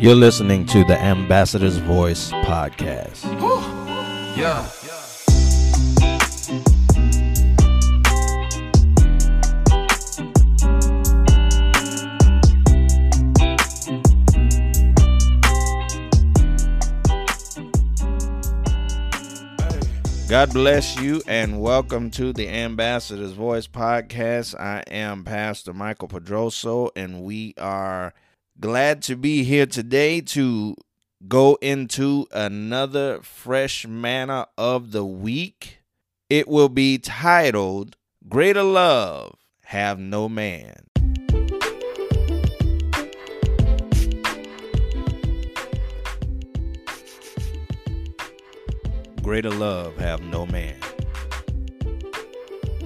You're listening to the Ambassador's Voice podcast. Yeah. God bless you and welcome to the Ambassador's Voice podcast. I am Pastor Michael Pedroso and we are glad to be here today to go into another fresh manna of the week. It will be titled Greater Love Have No Man. Greater love have no man.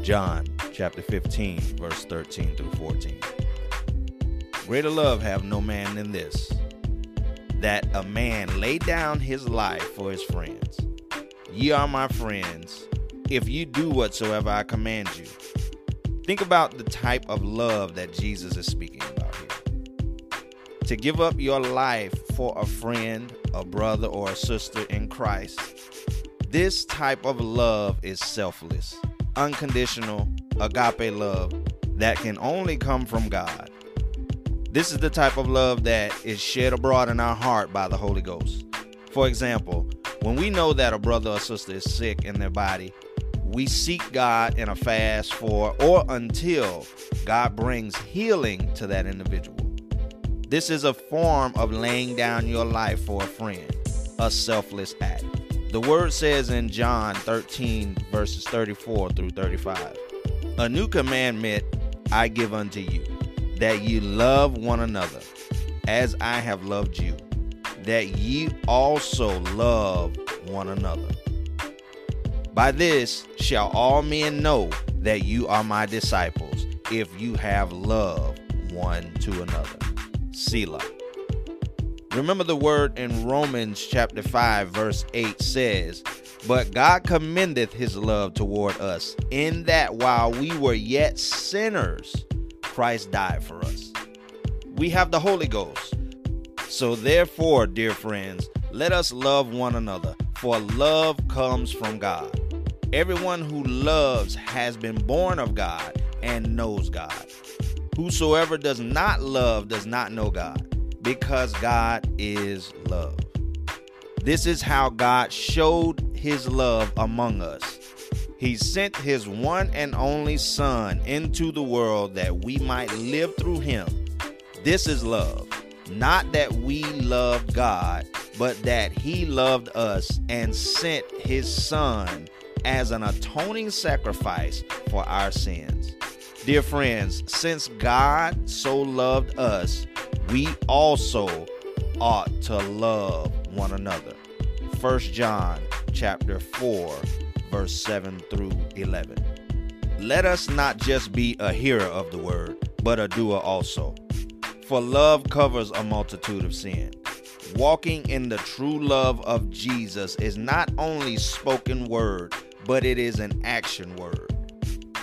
John chapter 15, verse 13 through 14. Greater love have no man than this, that a man lay down his life for his friends. Ye are my friends, if you do whatsoever I command you. Think about the type of love that Jesus is speaking about here. To give up your life for a friend, a brother, or a sister in Christ. This type of love is selfless, unconditional, agape love that can only come from God. This is the type of love that is shed abroad in our heart by the Holy Ghost. For example, when we know that a brother or sister is sick in their body, we seek God in a fast for or until God brings healing to that individual. This is a form of laying down your life for a friend, a selfless act. The word says in John 13, verses 34 through 35 A new commandment I give unto you that ye love one another as I have loved you, that ye also love one another. By this shall all men know that you are my disciples, if you have love one to another. Selah. Remember the word in Romans chapter 5, verse 8 says, But God commendeth his love toward us, in that while we were yet sinners, Christ died for us. We have the Holy Ghost. So, therefore, dear friends, let us love one another, for love comes from God. Everyone who loves has been born of God and knows God. Whosoever does not love does not know God, because God is love. This is how God showed his love among us. He sent his one and only Son into the world that we might live through him. This is love. Not that we loved God, but that he loved us and sent his Son as an atoning sacrifice for our sins. Dear friends, since God so loved us, we also ought to love one another. 1 John chapter 4 verse 7 through 11. Let us not just be a hearer of the word, but a doer also. For love covers a multitude of sin. Walking in the true love of Jesus is not only spoken word, but it is an action word.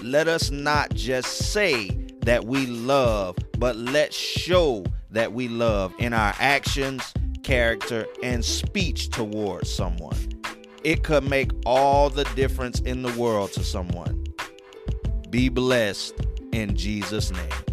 Let us not just say that we love, but let's show that we love in our actions, character, and speech towards someone. It could make all the difference in the world to someone. Be blessed in Jesus' name.